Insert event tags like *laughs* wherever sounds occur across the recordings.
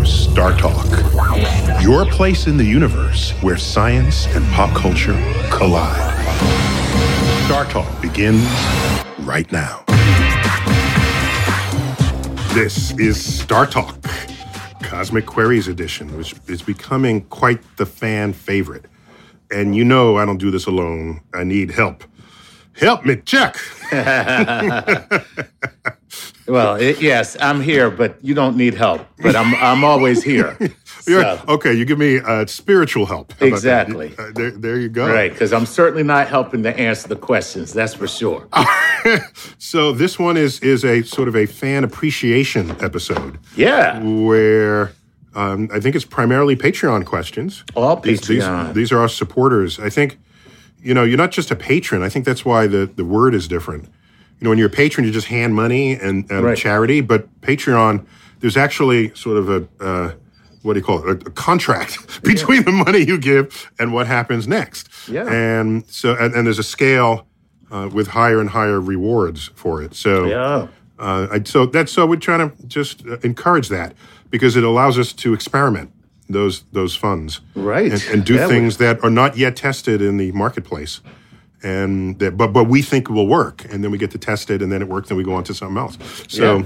to Star Talk, your place in the universe where science and pop culture collide. Star Talk begins right now. This is Star Talk, Cosmic Queries Edition, which is becoming quite the fan favorite. And you know I don't do this alone. I need help. Help me, Chuck. *laughs* *laughs* Well, it, yes, I'm here, but you don't need help. But I'm I'm always here. *laughs* So, okay, you give me uh, spiritual help. How? Exactly. Uh, there, there you go. right, because I'm certainly not helping to answer the questions. That's for sure. *laughs* So this one is is a sort of a fan appreciation episode Yeah. where um, I think it's primarily Patreon questions. All These, these, Patreon. these are our supporters. I think, you know, you're not just a patron. I think that's why the, the word is different. You know, when you're a patron, you just hand money and, and Right. charity. But Patreon, there's actually sort of a, uh, what do you call it? A, a contract *laughs* between the money you give and what happens next. Yeah. And so, and, and there's a scale uh, with higher and higher rewards for it. So, Yeah. uh, I, so that's so we're trying to just uh, encourage that because it allows us to experiment those those funds, Right. and, and do would- things that are not yet tested in the marketplace, and that, but but we think will work, and then we get to test it, and then it works, and we go on to something else. So Yeah.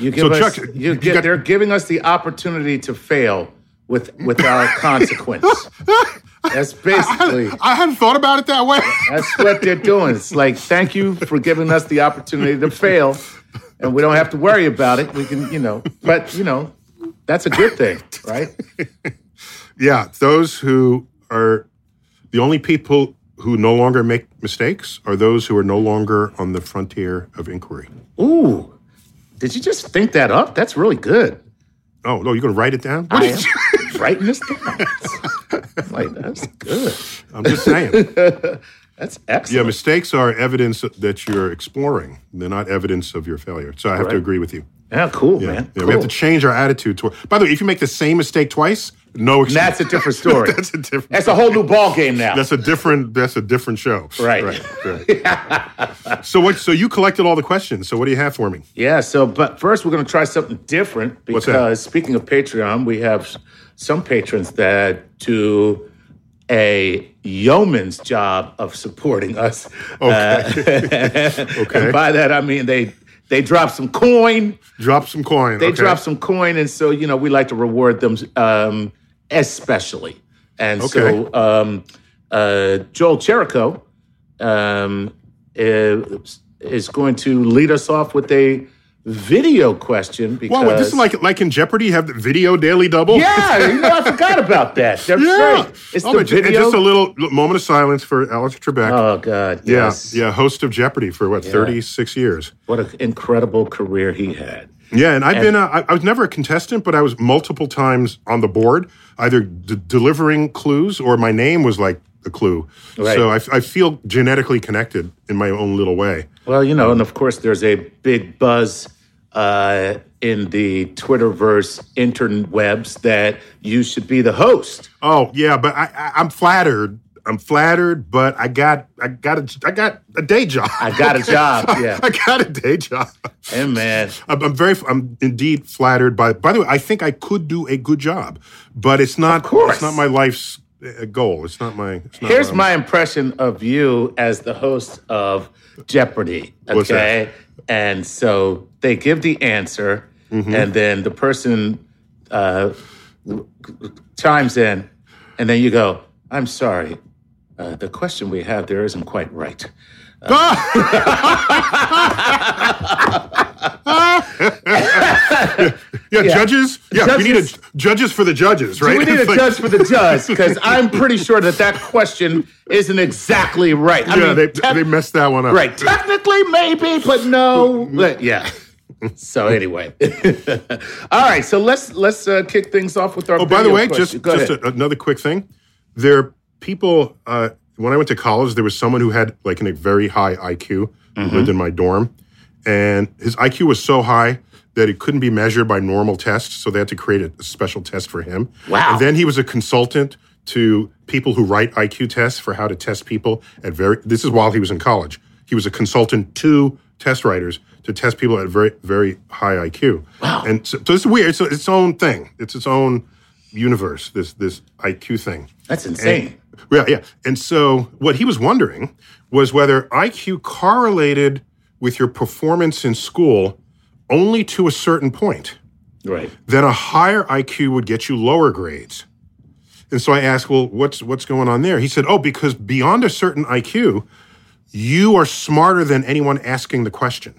You give So, us, Chuck, you you get, got- they're giving us the opportunity to fail with without *laughs* consequence. That's basically I hadn't thought about it that way. that's what they're doing. It's like thank you for giving us the opportunity to fail, and we don't have to worry about it. We can, you know, but you know, that's a good thing, right? *laughs* yeah, those who are the only people who no longer make mistakes are those who are no longer on the frontier of inquiry. Ooh, did you just think that up? That's really good. Oh no, you're gonna write it down? What I am you- *laughs* writing this down. like that's good. I'm just saying. *laughs* That's excellent. Yeah, mistakes are evidence that you're exploring. They're not evidence of your failure. So I have to agree with you. Yeah, cool, Yeah, man. yeah, we have to change our attitude toward. By the way, if you make the same mistake twice, no excuse. That's a different story. *laughs* that's a different. That's a whole new ball game now. That's a different. That's a different show. Right. Right. right. so what? So you collected all the questions. So what do you have for me? Yeah, so but first we're going to try something different What's because that? speaking of Patreon, we have some patrons that do a yeoman's job of supporting us. Okay. *laughs* *laughs* Okay. And by that I mean they they drop some coin, Drop some coin. they okay. drop some coin, and so you know we like to reward them um, especially. And so um, uh, Joel Cherrico um, is, is going to lead us off with a video question because Wow, this is like like in Jeopardy. Have the video daily double. yeah, *laughs* you know I forgot about that. That's Yeah. right. It's oh, the ju- and just a little moment of silence for Alex Trebek. oh God, yeah, yes. yeah, host of Jeopardy for what thirty six years. What an incredible career he had. Yeah, and I've and, been a, I, I was never a contestant, but I was multiple times on the board, either d- delivering clues or my name was like a clue. Right. So I, I feel genetically connected in my own little way. Well, you know, and of course, there's a big buzz uh, in the Twitterverse interwebs that you should be the host. Oh yeah, but I, I, I'm flattered I'm flattered, but I got I got a I got a day job. I got a job. *laughs* Yeah, I got a day job. Hey man, I'm, I'm, very I'm indeed flattered by. By the way, I think I could do a good job, but it's not. It's not my life's uh, goal. It's not my. It's not Here's my impression of you as the host of Jeopardy. Okay, and so they give the answer, mm-hmm. and then the person uh, chimes in, and then you go, "I'm sorry." Uh, the question we have there isn't quite right. *laughs* Yeah, yeah, judges. Yeah, judges, we need a, judges for the judges, right? we need a *laughs* like, judge for the judge because I'm pretty sure that that question isn't exactly right. I yeah, mean, they, te- they messed that one up. Right, technically maybe, but no. But yeah. So anyway, *laughs* all right. So let's let's uh, kick things off with our. Oh, by the way, question. just just a, another quick thing. There people, uh, when I went to college, there was someone who had like a very high IQ mm-hmm. lived in my dorm, and his IQ was so high that it couldn't be measured by normal tests, so they had to create a, a special test for him. Wow! And then he was a consultant to people who write IQ tests for how to test people at very. This is while he was in college. He was a consultant to test writers to test people at very very high IQ. Wow! And so, so it's weird. It's its own thing. It's its own universe. This this IQ thing. That's insane. And, yeah, yeah. And so what he was wondering was whether IQ correlated with your performance in school only to a certain point. Right. Then a higher IQ would get you lower grades. And so I asked, well, what's what's going on there? He said, oh, because beyond a certain IQ, you are smarter than anyone asking the question.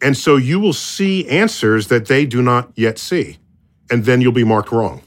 And so you will see answers that they do not yet see. And then you'll be marked wrong.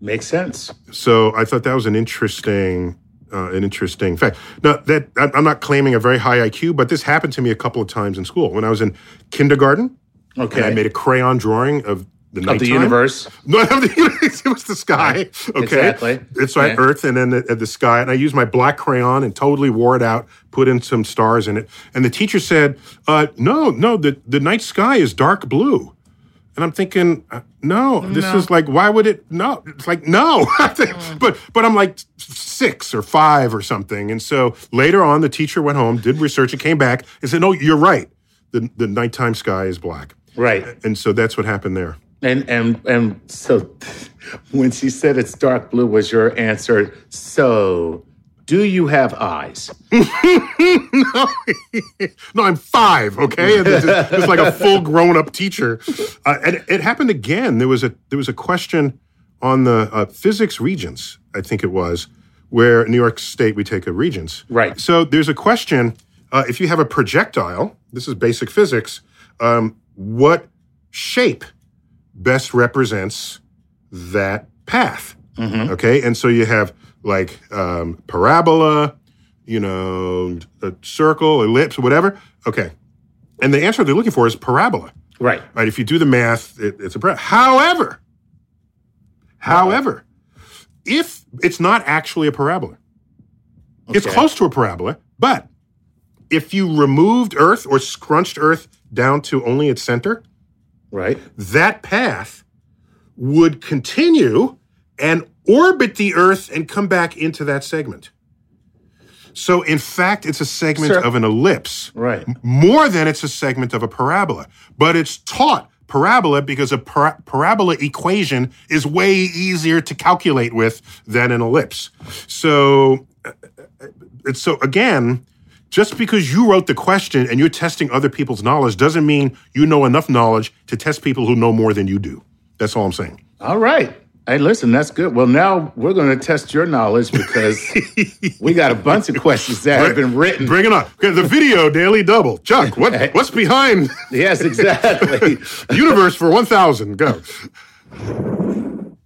Makes sense. So I thought that was an interesting, uh, an interesting fact. Now that I'm not claiming a very high IQ, but this happened to me a couple of times in school. When I was in kindergarten, okay, And I made a crayon drawing of the of the universe. *laughs* No, it was the sky. Okay, exactly. It's like yeah. Earth, and then the, the, sky. And I used my black crayon and totally wore it out. Put in some stars in it. And the teacher said, uh, "No, no, the the night sky is dark blue." And I'm thinking, uh, no, this no. is like, why would it? No, it's like no. *laughs* mm. But but I'm like six or five or something. And so later on, the teacher went home, did research, and came back and said, no, you're right. The the nighttime sky is black. Right. And so that's what happened there. And and and so *laughs* when she said it's dark blue, was your answer? So do you have eyes? no, *laughs* no, I'm five. Okay, and it's, it's like a full *laughs* grown up teacher. Uh, and it happened again. There was a there was a question on the uh, physics regents. I think it was where New York State we take a regents. Right. So there's a question. Uh, if you have a projectile, this is basic physics. Um, what shape best represents that path? Mm-hmm. Okay, and so you have like um, parabola, you know, a circle, ellipse, whatever. Okay. And the answer they're looking for is parabola. Right. Right. If you do the math, it, it's a parabola. However, however, if it's not actually a parabola, okay. it's close to a parabola, but if you removed Earth or scrunched Earth down to only its center, right, that path would continue and orbit the Earth and come back into that segment. So, in fact, it's a segment of an ellipse. Right. More than it's a segment of a parabola. But it's taught parabola because a para- parabola equation is way easier to calculate with than an ellipse. So, it's so again, just because you wrote the question and you're testing other people's knowledge doesn't mean you know enough knowledge to test people who know more than you do. That's all I'm saying. All right. Hey, listen, that's good. Well, now we're going to test your knowledge because *laughs* we got a bunch of questions that have been written. Bring it on. Okay, the video daily double. Chuck, what, *laughs* what's behind? yes, exactly. *laughs* Universe for 1,000. Go.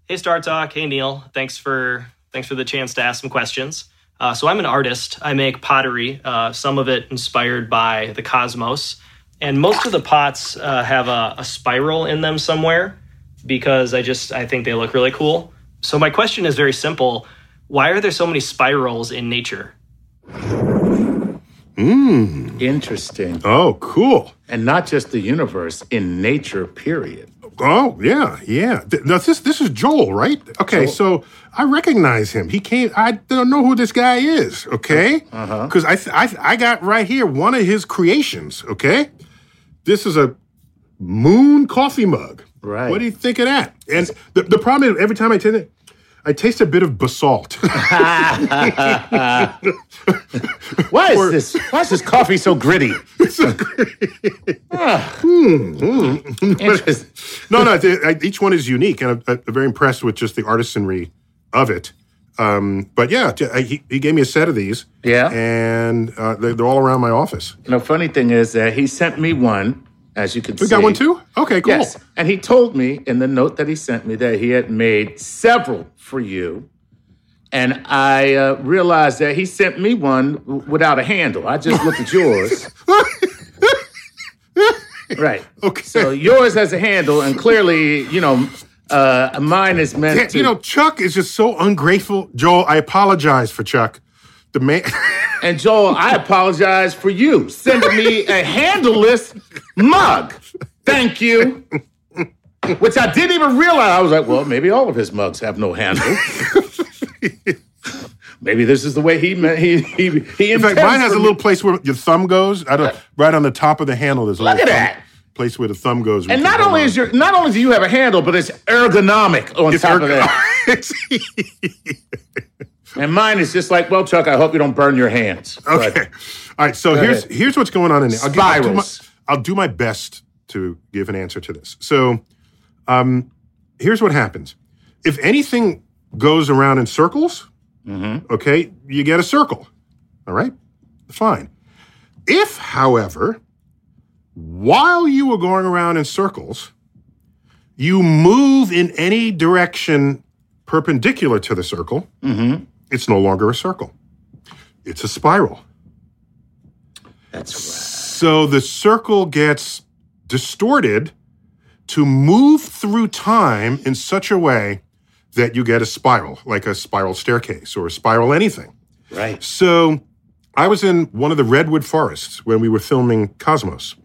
Hey, Star Talk. Hey, Neil. Thanks for thanks for the chance to ask some questions. Uh, so I'm an artist. I make pottery. Uh, some of it inspired by the cosmos, and most of the pots uh, have a, a spiral in them somewhere because I just I think they look really cool. So my question is very simple: Why are there so many spirals in nature? Mm. Interesting. Oh, cool. And not just the universe, in nature, period. Oh, yeah, yeah. Now, this this is Joel, right? Okay, Joel. so I recognize him. He came. I don't know who this guy is. Okay, because uh-huh. I, I I got right here one of his creations. Okay, this is a moon coffee mug. Right. What do you think of that? And the, the problem is every time I taste it, I taste a bit of basalt. *laughs* why is or, this? Why is this coffee so gritty? so gritty. ah. hmm, hmm. no, no. I, each one is unique, and I'm, I'm, very impressed with just the artisanry of it. Um, but yeah, he, he, gave me a set of these. Yeah, and uh, they're, they're all around my office. You know, funny thing is that he sent me one as you can we see. We got one too? Okay, cool. Yes. And he told me in the note that he sent me that he had made several for you. And I uh, realized that he sent me one without a handle. I just looked at yours. *laughs* right. Okay. So yours has a handle, and clearly, you know, uh, mine is meant yeah, to. You know, Chuck is just so ungrateful. Joel, I apologize for Chuck. The man. *laughs* And Joel, I apologize for you sending me a handleless mug. Thank you. Which I didn't even realize. I was like, well, maybe all of his mugs have no handle. *laughs* maybe this is the way he meant. He he he. In fact, mine has a little place where your thumb goes. I don't, right on the top of the handle. There's a Look at that place where the thumb goes. And not only is your not only do you have a handle, but it's ergonomic on it's top ergon- of that. *laughs* And mine is just like, well, Chuck, I hope you don't burn your hands. Okay. But, All right. So here's ahead. here's what's going on in there. I'll, give, I'll, do my, I'll, do my, best to give an answer to this. So um, here's what happens. If anything goes around in circles, mm-hmm. okay, you get a circle. All right? Fine. If, however, while you were going around in circles, you move in any direction perpendicular to the circle, mm-hmm it's no longer a circle. It's a spiral. That's right. So the circle gets distorted to move through time in such a way that you get a spiral, like a spiral staircase or a spiral anything. Right. So I was in one of the redwood forests when we were filming Cosmos.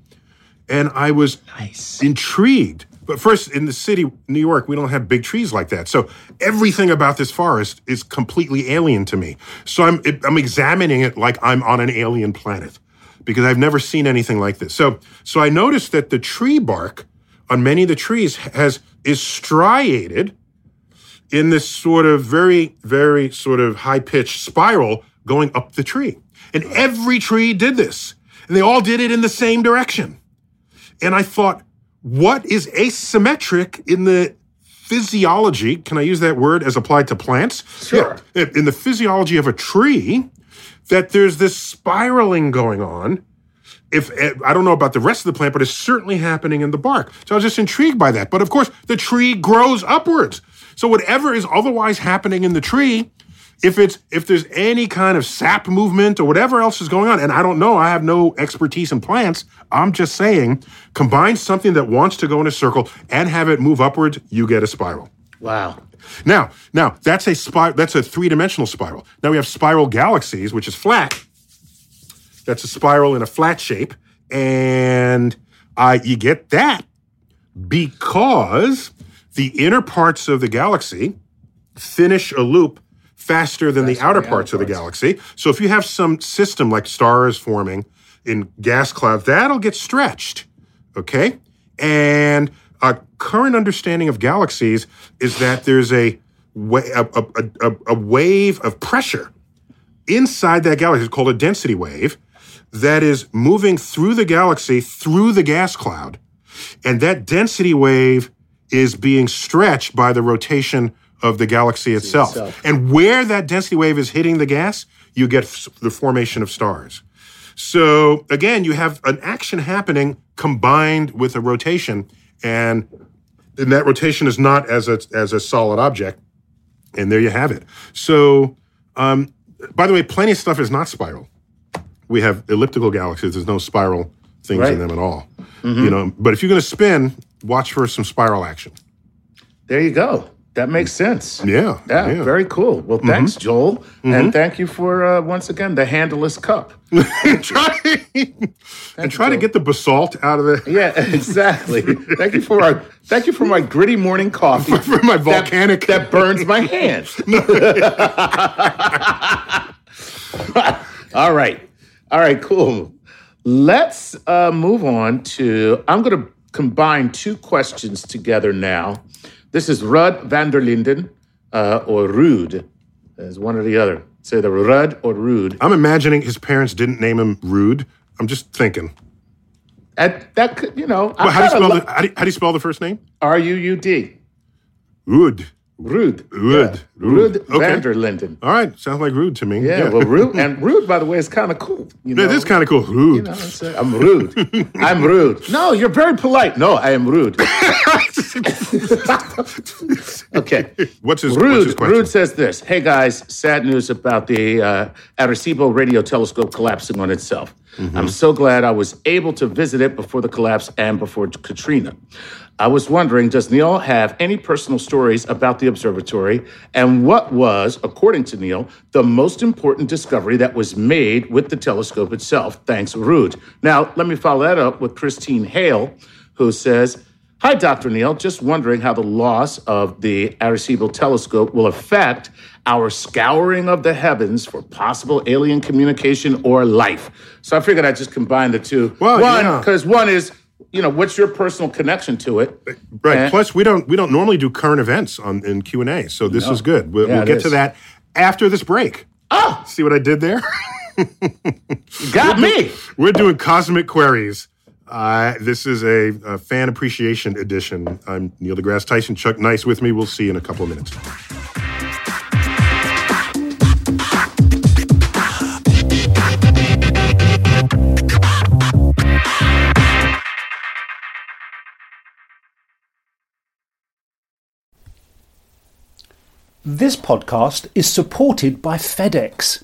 And I was nice. intrigued but first, in the city, New York, we don't have big trees like that. So everything about this forest is completely alien to me. So I'm I'm examining it like I'm on an alien planet because I've never seen anything like this. So so I noticed that the tree bark on many of the trees has is striated in this sort of very very sort of high pitched spiral going up the tree. And every tree did this. And they all did it in the same direction. And I thought, what is asymmetric in the physiology? Can I use that word as applied to plants? Sure. Yeah, in the physiology of a tree, that there's this spiraling going on. If eh, I don't know about the rest of the plant, but it's certainly happening in the bark. So I was just intrigued by that. But of course, the tree grows upwards. So whatever is otherwise happening in the tree if it's if there's any kind of sap movement or whatever else is going on and i don't know i have no expertise in plants i'm just saying combine something that wants to go in a circle and have it move upwards you get a spiral. Wow. Now now that's a spiral that's a three-dimensional spiral. Now we have spiral galaxies which is flat. That's a spiral in a flat shape and uh, you get that because the inner parts of the galaxy finish a loop faster than the outer parts of the galaxy. So if you have some system like stars forming in gas clouds, that'll get stretched. Okay? And a current understanding of galaxies is that there's a, a, a, a wave of pressure inside that galaxy. It's called a density wave that is moving through the galaxy through the gas cloud. And that density wave is being stretched by the rotation of the galaxy itself. itself. And where that density wave is hitting the gas, you get the formation of stars. So again, you have an action happening combined with a rotation, and, and that rotation is not as a as a solid object. And there you have it. So, um, by the way, plenty of stuff is not spiral. We have elliptical galaxies. There's no spiral things right. in them at all. Mm-hmm. You know, but if you're going to spin, watch for some spiral action. There you go. That makes sense. Yeah. Yeah. yeah. Very cool. Well, mm-hmm. thanks, Joel. Mm-hmm. And thank you for, uh, once again, the handleless cup. *laughs* try, *laughs* and try to get the basalt out of it. Yeah, exactly. thank you for our thank you for my gritty morning coffee. for, *laughs* for my volcanic that, that burns my hands. All right. All right, cool. Let's uh, move on to I'm gonna combine two questions together now this is Rud van der Linden uh, or Rude, as one or the other. Say the Rud or Rude. I'm imagining his parents didn't name him Rude. I'm just thinking. At, that could, you know. Well, how, do you spell lo- the, how, do you, how do you spell the first name? R U U D. Rude. Rude. Rude. Yeah. Rude okay. van der Linden. All right. Sounds like rude to me. Yeah, yeah. well, rude. *laughs* And rude, by the way, is kind of cool. You know? It is kind of cool. Rude. You know, I'm rude. *laughs* I'm rude. No, you're very polite. No, I am rude. *laughs* okay. What's his, rude, what's his question? Rude says this Hey, guys, sad news about the uh, Arecibo radio telescope collapsing on itself. Mm-hmm. I'm so glad I was able to visit it before the collapse and before Katrina. I was wondering, does Neil have any personal stories about the observatory? And what was, according to Neil, the most important discovery that was made with the telescope itself? Thanks, Rude. Now, let me follow that up with Christine Hale, who says, Hi, Dr. Neil. Just wondering how the loss of the Arecibo telescope will affect our scouring of the heavens for possible alien communication or life. So I figured I'd just combine the two. Well, one, because yeah. one is you know what's your personal connection to it right and, plus we don't we don't normally do current events on in q&a so this no. is good we'll, yeah, we'll get is. to that after this break oh see what i did there got we're me do, we're doing cosmic queries uh, this is a, a fan appreciation edition. I'm neil degrasse tyson. Chuck nice with me. We'll see you in a couple of minutes. This podcast is supported by FedEx.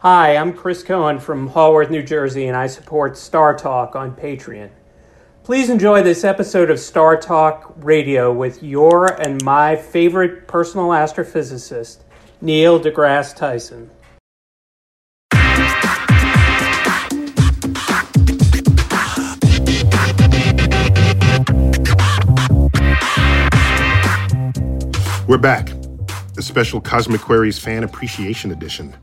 Hi, I'm Chris Cohen from Haworth, New Jersey, and I support Star Talk on Patreon. Please enjoy this episode of Star Talk Radio with your and my favorite personal astrophysicist, Neil deGrasse Tyson. We're back. A special Cosmic Queries Fan Appreciation Edition.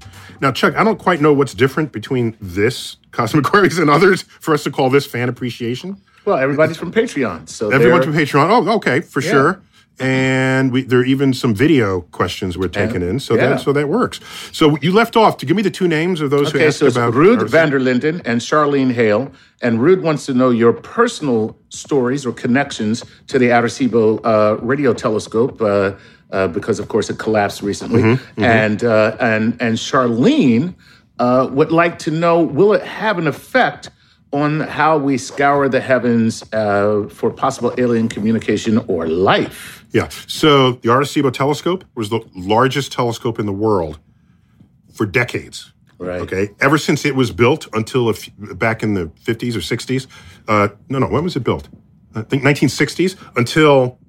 Now, Chuck, I don't quite know what's different between this Cosmic *laughs* Queries and others for us to call this fan appreciation. Well, everybody's from Patreon, so everyone's from Patreon. Oh, okay, for yeah. sure. And we, there are even some video questions we're taking yeah. in, so yeah. that so that works. So you left off to give me the two names of those okay, who asked so it's about Rude Vanderlinden and Charlene Hale. And Rude wants to know your personal stories or connections to the Arecibo uh, radio telescope. Uh, uh, because of course it collapsed recently, mm-hmm, mm-hmm. and uh, and and Charlene uh, would like to know: Will it have an effect on how we scour the heavens uh, for possible alien communication or life. Yeah. So the Arecibo telescope was the largest telescope in the world for decades. Right. Okay. Ever since it was built until back in the 50s or 60s. Uh, no, no. When was it built? I think 1960s until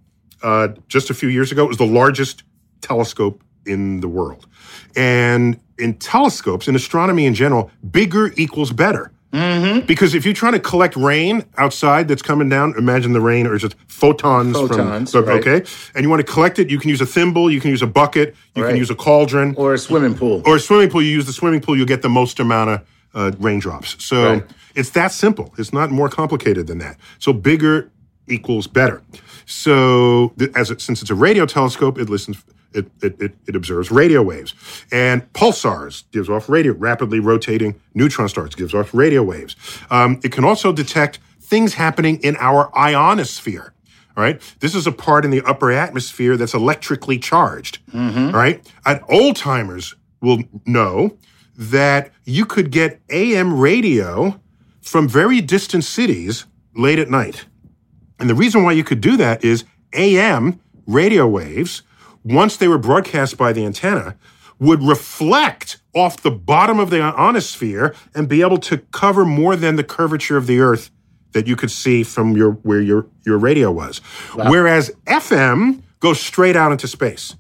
uh, just a few years ago. It was the largest telescope in the world. And in telescopes, in astronomy in general, bigger equals better. Mm-hmm. Because if you're trying to collect rain outside that's coming down, imagine the rain or just photons, photons from right. okay, and you want to collect it, you can use a thimble, you can use a bucket, you right. can use a cauldron, or a swimming pool, or a swimming pool. You use the swimming pool, you get the most amount of uh, raindrops. So right. it's that simple. It's not more complicated than that. So bigger equals better. So as it, since it's a radio telescope, it listens it, it, it, observes radio waves. And pulsars gives off radio, rapidly rotating neutron stars gives off radio waves. Um, it can also detect things happening in our ionosphere. All right. This is a part in the upper atmosphere that's electrically charged. Mm-hmm. Right. And old timers will know that you could get AM radio from very distant cities late at night. And the reason why you could do that is AM radio waves once they were broadcast by the antenna, would reflect off the bottom of the ionosphere and be able to cover more than the curvature of the Earth that you could see from your where your your radio was. Wow. Whereas FM goes straight out into space.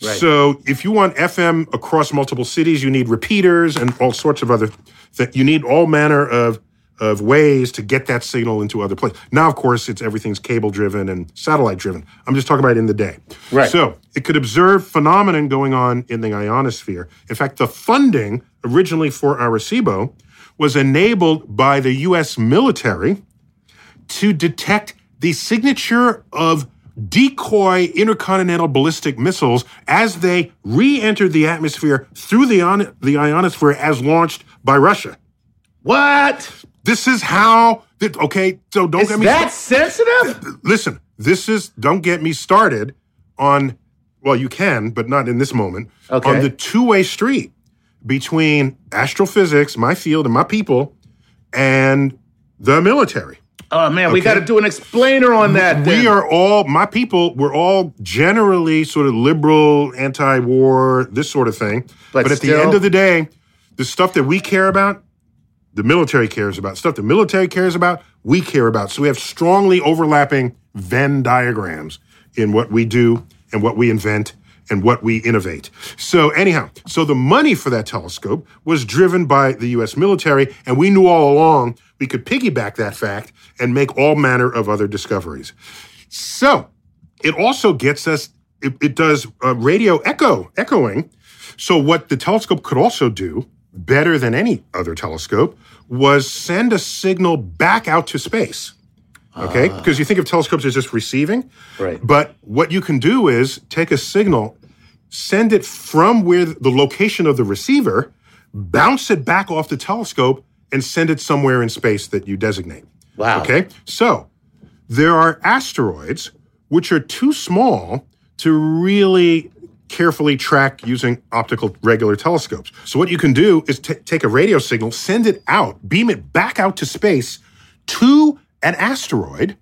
Right. So if you want FM across multiple cities, you need repeaters and all sorts of other that you need all manner of of ways to get that signal into other places. Now, of course, it's everything's cable driven and satellite driven. I'm just talking about in the day. Right. So it could observe phenomenon going on in the ionosphere. In fact, the funding originally for Arecibo was enabled by the U.S. military to detect the signature of decoy intercontinental ballistic missiles as they re-entered the atmosphere through the, on- the ionosphere as launched by Russia. What? This is how. Okay, so don't is get me that sensitive. Listen, this is don't get me started on. Well, you can, but not in this moment. Okay. On the two-way street between astrophysics, my field, and my people, and the military. Oh man, okay. we got to do an explainer on that. We then. are all my people. We're all generally sort of liberal, anti-war, this sort of thing. But, but at still, the end of the day, the stuff that we care about the military cares about, stuff the military cares about, we care about. So we have strongly overlapping Venn diagrams in what we do and what we invent and what we innovate. So, anyhow, so the money for that telescope was driven by the US military, and we knew all along we could piggyback that fact and make all manner of other discoveries. So, it also gets us, it, it does uh, radio echo, echoing. So, what the telescope could also do better than any other telescope was send a signal back out to space. Okay? Ah. Because you think of telescopes as just receiving. Right. But what you can do is take a signal, send it from where the location of the receiver, bounce it back off the telescope, and send it somewhere in space that you designate. Wow. Okay? So there are asteroids which are too small to really carefully track using optical regular telescopes. So what you can do is t- take a radio signal, send it out, beam it back out to space to an asteroid,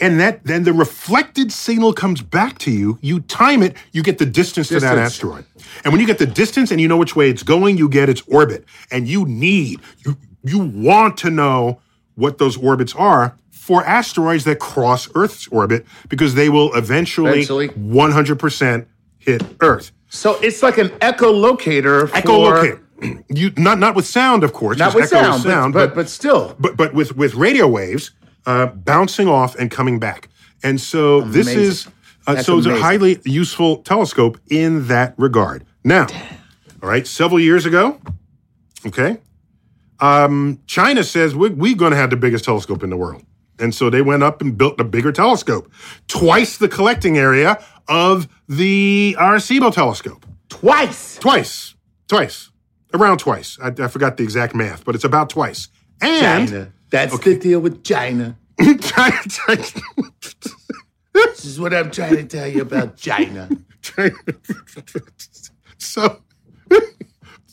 and that then the reflected signal comes back to you. You time it, you get the distance, distance, to that asteroid. And when you get the distance and you know which way it's going, you get its orbit. And you need you you want to know what those orbits are for asteroids that cross Earth's orbit because they will eventually, Eventually. 100% hit Earth. So it's like an echolocator. For, Echolocate. You not not with sound, of course. Not with echo sound, but, but, but still. but but with with radio waves uh, bouncing off and coming back. And so this is uh, so it's a highly useful telescope in that regard. Now, all right, several years ago, okay, um, China says we're, we're going to have the biggest telescope in the world. And so they went up and built a bigger telescope, twice the collecting area of the uh, Arecibo telescope. Twice. Twice, twice, around twice. I, I forgot the exact math, but it's about twice. And China. That's the deal with China. *laughs* China, China. This is what I'm trying to tell you about China. *laughs* so, *laughs*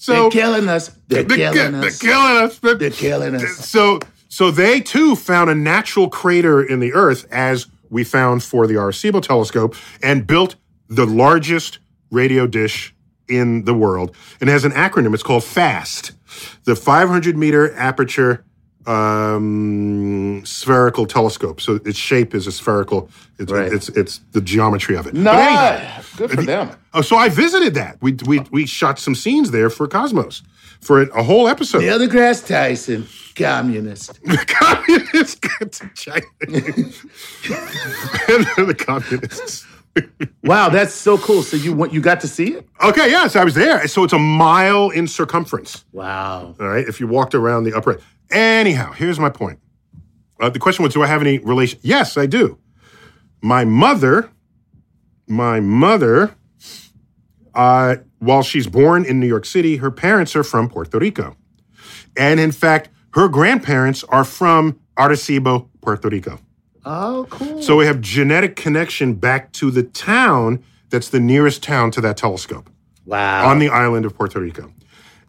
So, They're killing us. They're they're, killing ki- they're killing us. They're killing us. So, so they too found a natural crater in the Earth, as we found for the Arecibo telescope, and built the largest radio dish in the world. And it has an acronym. It's called FAST, the 500 meter aperture um, spherical telescope. So its shape is a spherical. It's Right. it's it's the geometry of it. No, anyhow, good for them. Oh, so I visited that. We we we shot some scenes there for Cosmos for a, whole episode. Neil deGrasse Tyson, communist. *laughs* The communists get to China. and *laughs* *laughs* the communists. Wow, that's so cool. So you you got to see it? Okay, yes, I was there. So it's a mile in circumference. Wow. All right, if you walked around the upper. Anyhow, here's my point. Uh, the question was, do I have any relation? Yes, I do. My mother, my mother, uh, while she's born in New York City, her parents are from Puerto Rico. And in fact, her grandparents are from Arecibo, Puerto Rico. Oh, cool. So we have genetic connection back to the town that's the nearest town to that telescope wow. on the island of Puerto Rico.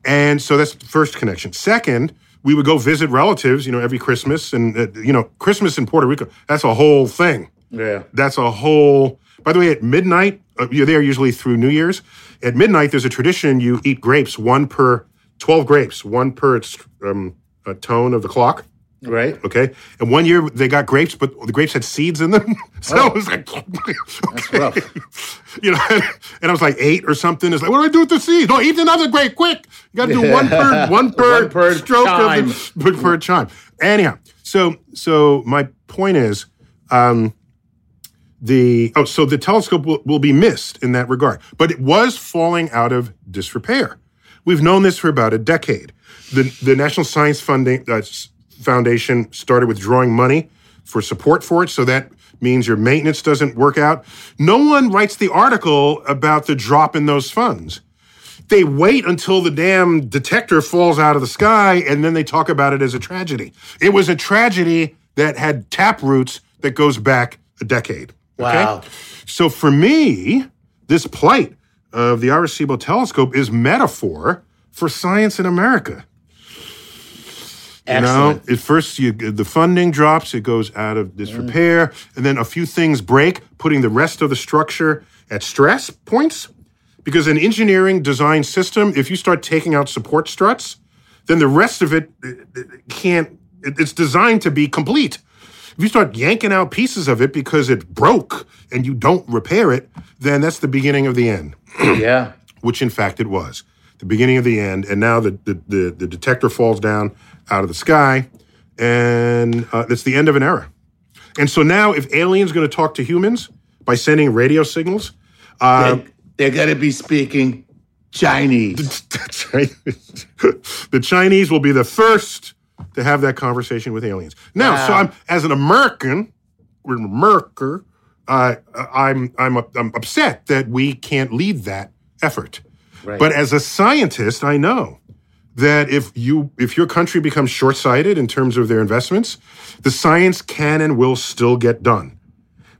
And so that's the first connection. Second, we would go visit relatives, you know, every Christmas. And, uh, you know, Christmas in Puerto Rico, that's a whole thing. yeah. That's a whole. By the way, at midnight, uh, you're there usually through New Year's. At midnight, there's a tradition you eat grapes, one per 12 grapes, one per um, tone of the clock. Right. Okay. And one year they got grapes, but the grapes had seeds in them. *laughs* So it was like, *laughs* okay. rough. You know, *laughs* and I was like eight or something. It's like, what do I do with the seeds? No, eat another grape, quick. You got to do one per one per, One per stroke chime. of the per chime. Anyhow, so so my point is, um, the oh, so the telescope will, will be missed in that regard, but it was falling out of disrepair. We've known this for about a decade. The the National Science Funding uh, Foundation started withdrawing money for support for it, so that means your maintenance doesn't work out. No one writes the article about the drop in those funds. They wait until the damn detector falls out of the sky and then they talk about it as a tragedy. It was a tragedy that had tap roots that goes back a decade. Okay? Wow. So for me, this plight of the Arecibo telescope is metaphor for science in America. You know, Excellent. at first you, the funding drops, it goes out of disrepair, and then a few things break, putting the rest of the structure at stress points. Because an engineering design system, if you start taking out support struts, then the rest of it uh, uh, can't, it- it's designed to be complete. If you start yanking out pieces of it because it broke and you don't repair it, then that's the beginning of the end *clears throat* yeah. which in fact it was the beginning of the end. And now the the, the, the detector falls down out of the sky, and uh, it's the end of an era. And so now, if aliens are going to talk to humans by sending radio signals, uh, They- they're going to be speaking Chinese. *laughs* *laughs* the Chinese will be the first to have that conversation with aliens. Now, so I'm as an American, we're an America, uh, I'm I'm I'm upset that we can't lead that effort. Right. But as a scientist, I know that if you if your country becomes short-sighted in terms of their investments, the science can and will still get done.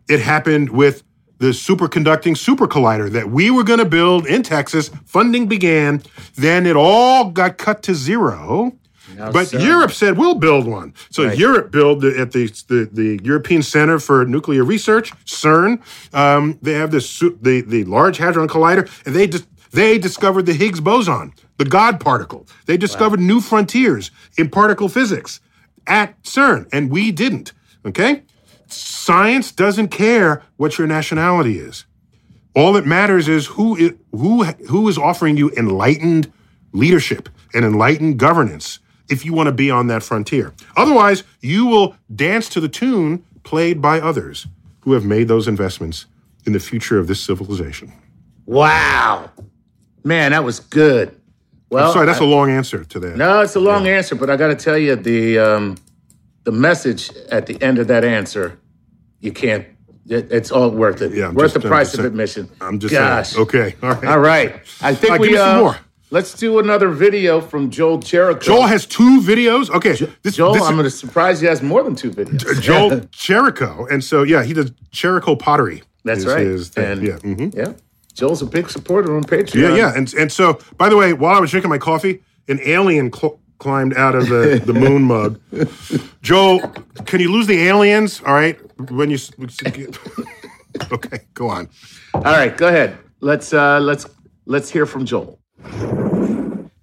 It happened with the superconducting super collider that we were going to build in Texas. Funding began, then it all got cut to zero. But CERN. Europe said we'll build one. So Right. Europe built at the, the the European Center for Nuclear Research (CERN). Um, they have this the the Large Hadron Collider, and they dis- they discovered the Higgs boson, the God particle. They discovered new frontiers in particle physics at CERN, and we didn't. Okay? Science doesn't care what your nationality is. All that matters is who is, who who is offering you enlightened leadership and enlightened governance if you want to be on that frontier. Otherwise, you will dance to the tune played by others who have made those investments in the future of this civilization. Wow. Man, that was good. Well, I'm sorry, that's I, a long answer to that. No, it's a long yeah. answer, but I got to tell you the um, the message at the end of that answer, you can't. It, it's all worth it. Yeah, I'm worth just, the price of admission. I'm just Gosh. Saying. Okay. All right. All right. I think right, we. Uh, some more. Let's do another video from Joel Cherrico. Joel has two videos. Okay, this, Joel, this, I'm going to surprise you. Has more than two videos. Joel Cherrico, and so yeah, he does Cherrico pottery. That's right. and yeah, mm-hmm. yeah. Joel's a big supporter on Patreon. Yeah, yeah, and and so by the way, while I was drinking my coffee, an alien cl- climbed out of the, the moon *laughs* mug. Joel, can you lose the aliens? All right, when you. *laughs* okay, go on. All right, go ahead. Let's uh, let's let's hear from Joel.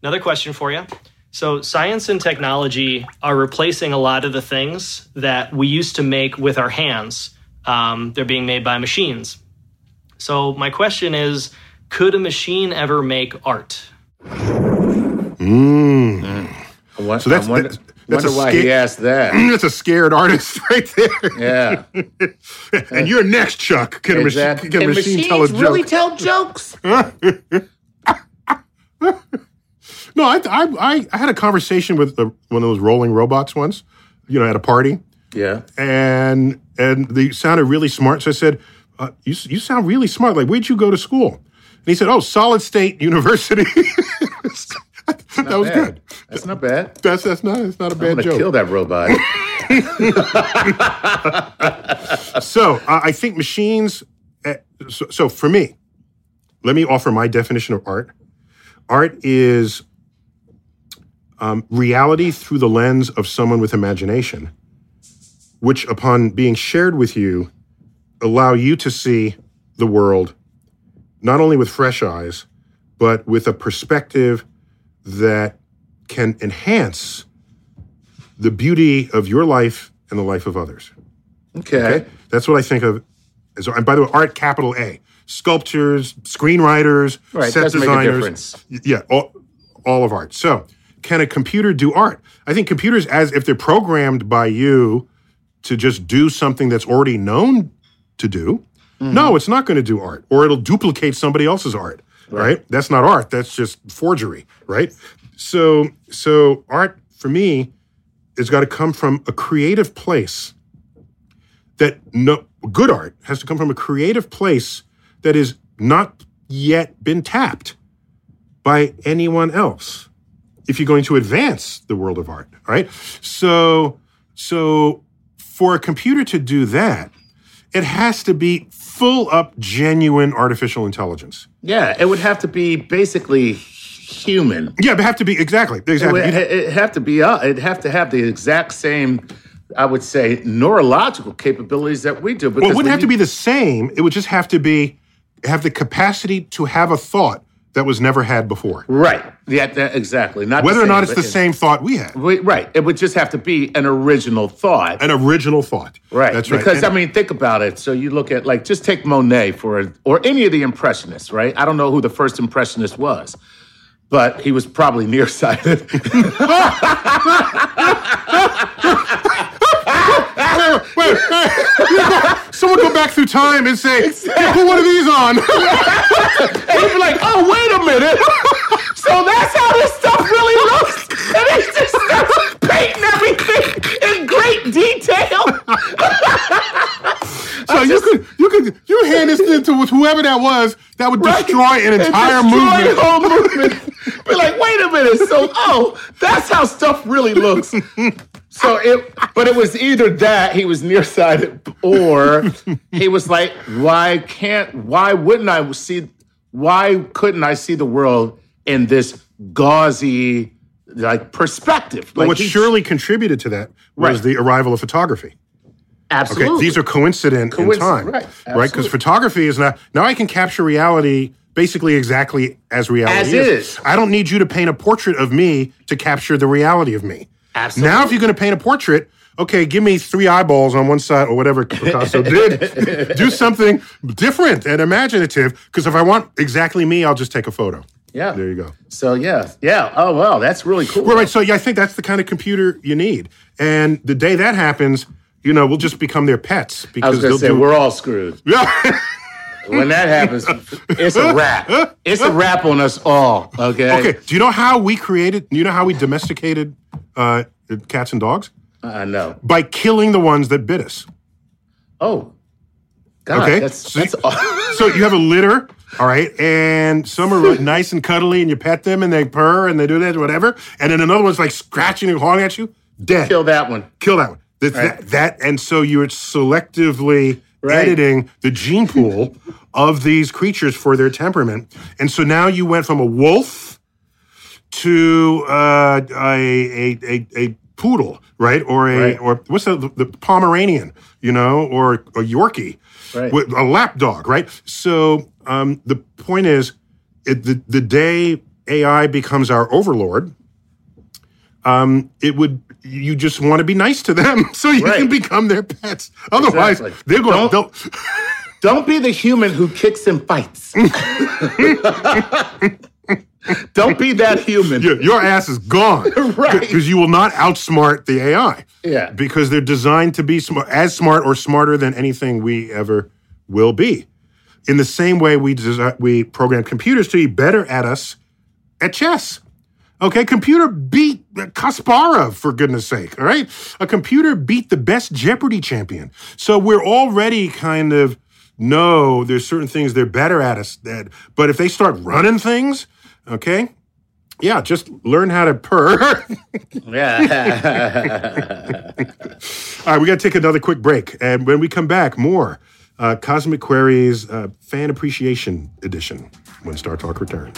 Another question for you. So, science and technology are replacing a lot of the things that we used to make with our hands. Um, they're being made by machines. So, my question is could a machine ever make art? Mm. mm. so that's, I wonder, that's, that's wonder why sca- he asked that. *clears throat* That's a scared artist *laughs* right there. Yeah. *laughs* and you're next, Chuck. Can exactly. a, machine, can a machine tell a joke? really tell jokes? *laughs* no, I, I, I had a conversation with the, one of those rolling robots once, you know, at a party. Yeah. And and they sounded really smart. So I said, uh, you, you sound really smart. Like, where'd you go to school? And he said, oh, Solid State University. *laughs* that was bad. good. That's not bad. That's that's not it's not a bad joke. Kill that robot. *laughs* so uh, I think machines. Uh, so, so for me, let me offer my definition of art. Art is um, reality through the lens of someone with imagination, which, upon being shared with you, allow you to see the world not only with fresh eyes, but with a perspective that can enhance the beauty of your life and the life of others. Okay. okay? That's what I think of as, and by the way, art capital A sculptors, screenwriters, right, set designers. Yeah, all, all of art. So, can a computer do art? I think computers, as if they're programmed by you to just do something that's already known to do, mm-hmm. no, it's not going to do art, or it'll duplicate somebody else's art. Right. right? That's not art. That's just forgery. Right. So, so art for me has got to come from a creative place. That no good art has to come from a creative place that has not yet been tapped by anyone else if you're going to advance the world of art right so so for a computer to do that it has to be full up genuine artificial intelligence yeah it would have to be basically human yeah it have to be exactly exactly it would it have to be uh, it'd have to have the exact same I would say neurological capabilities that we do. Well, it wouldn't have you, to be the same. It would just have to be have the capacity to have a thought that was never had before. Right. Yeah, that, exactly. Not whether same, or not it's the same thought we had. We, right. It would just have to be an original thought. An original thought. Right. That's right. Because and, I mean, think about it. So you look at like just take Monet for or any of the impressionists, right? I don't know who the first impressionist was, but he was probably nearsighted. *laughs* *laughs* wait. *laughs* Someone go back through time and say, exactly. put one of these on. *laughs* and you'd be like, oh, wait a minute. *laughs* so that's how this stuff really looks. And he just starts painting everything in great detail. so you could you could you hand this thing to whoever that was that would right. destroy an entire destroy movement. Movement. Be like, wait a minute. So oh, that's how stuff really looks. So it, but it was either that he was nearsighted, or he was like, "Why can't? Why wouldn't I see? Why couldn't I see the world in this gauzy like perspective?" Like what surely contributed to that was right. the arrival of photography. Absolutely, okay, these are coincident in time, right? Right, because photography is now now I can capture reality basically exactly as reality as is. is. I don't need you to paint a portrait of me to capture the reality of me. Absolutely. Now, if you're going to paint a portrait, okay, give me three eyeballs on one side or whatever Picasso *laughs* did. Do something different and imaginative. Because if I want exactly me, I'll just take a photo. Yeah. There you go. So yeah, yeah. Oh well, that's really cool. Well, right. So yeah, I think that's the kind of computer you need. And the day that happens, you know, we'll just become their pets because I was they'll say do. we're all screwed. *laughs* yeah. When that happens, it's a wrap. It's a wrap on us all. Okay. okay. Do you know how we created? Do you know how we domesticated uh, cats and dogs? I know. By killing the ones that bit us. Oh. God, Okay. That's So that's. you- So you have a *laughs* litter, all right, and some are nice and cuddly, and you pet them, and they purr, and they do that, whatever, and then another one's like scratching and clawing at you, dead. kill that one. Kill that one. That's Right. that, that, and so you're selectively Right. editing the gene pool of these creatures for their temperament, and so now you went from a wolf to uh, a, a a a poodle, right, or a Right. or what's the, the Pomeranian, you know, or a Yorkie, Right. with a lap dog, right? So um, the point is, it, the the day AI becomes our overlord, um, it would you just want to be nice to them *laughs* so you Right. can become their pets. Otherwise, Exactly. they're going to. Don't- *laughs* Don't be the human who kicks and fights. *laughs* Don't be that human. Your, your ass is gone. Right. Because you will not outsmart the AI. Yeah. Because they're designed to be smart, as smart or smarter than anything we ever will be. In the same way we desi- we program computers to be better at us at chess. Okay, computer beat Kasparov for goodness sake. All right, a computer beat the best Jeopardy champion. So we're already kind of know there's certain things they're better at us at. But if they start running things, okay, yeah, just learn how to purr. *laughs* Yeah. *laughs* All right, we got to take another quick break, and when we come back, more uh, Cosmic Queries uh, Fan Appreciation Edition when Star Talk returns.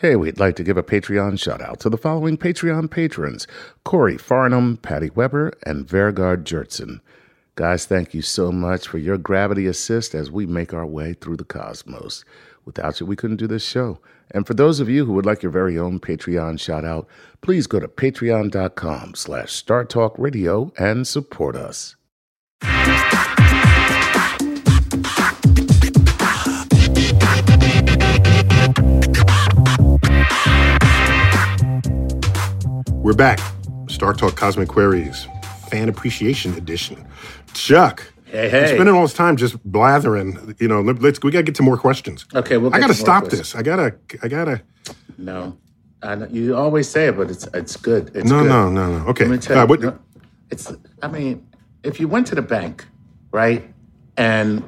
Hey, we'd like to give a Patreon shout out to the following Patreon patrons Cory Farnum, Patti Weber, and Vegard Gjertsen. Guys, thank you so much for your gravity assist as we make our way through the cosmos. Without you, we couldn't do this show. And for those of you who would like your very own Patreon shout out, please go to patreon.com slash Star Talk Radio and support us. We're back. Star Talk Cosmic Queries, Fan Appreciation Edition. Chuck, Hey, hey. spending all this time just blathering. You know, let- let's we gotta get to more questions. Okay, we'll I gotta to stop questions. this. I gotta. I gotta. no. I know, you always say it, but it's it's good. It's No, good. no, no, no. Okay. Let me tell Uh, you. what- no, it's. I mean, if you went to the bank, right, and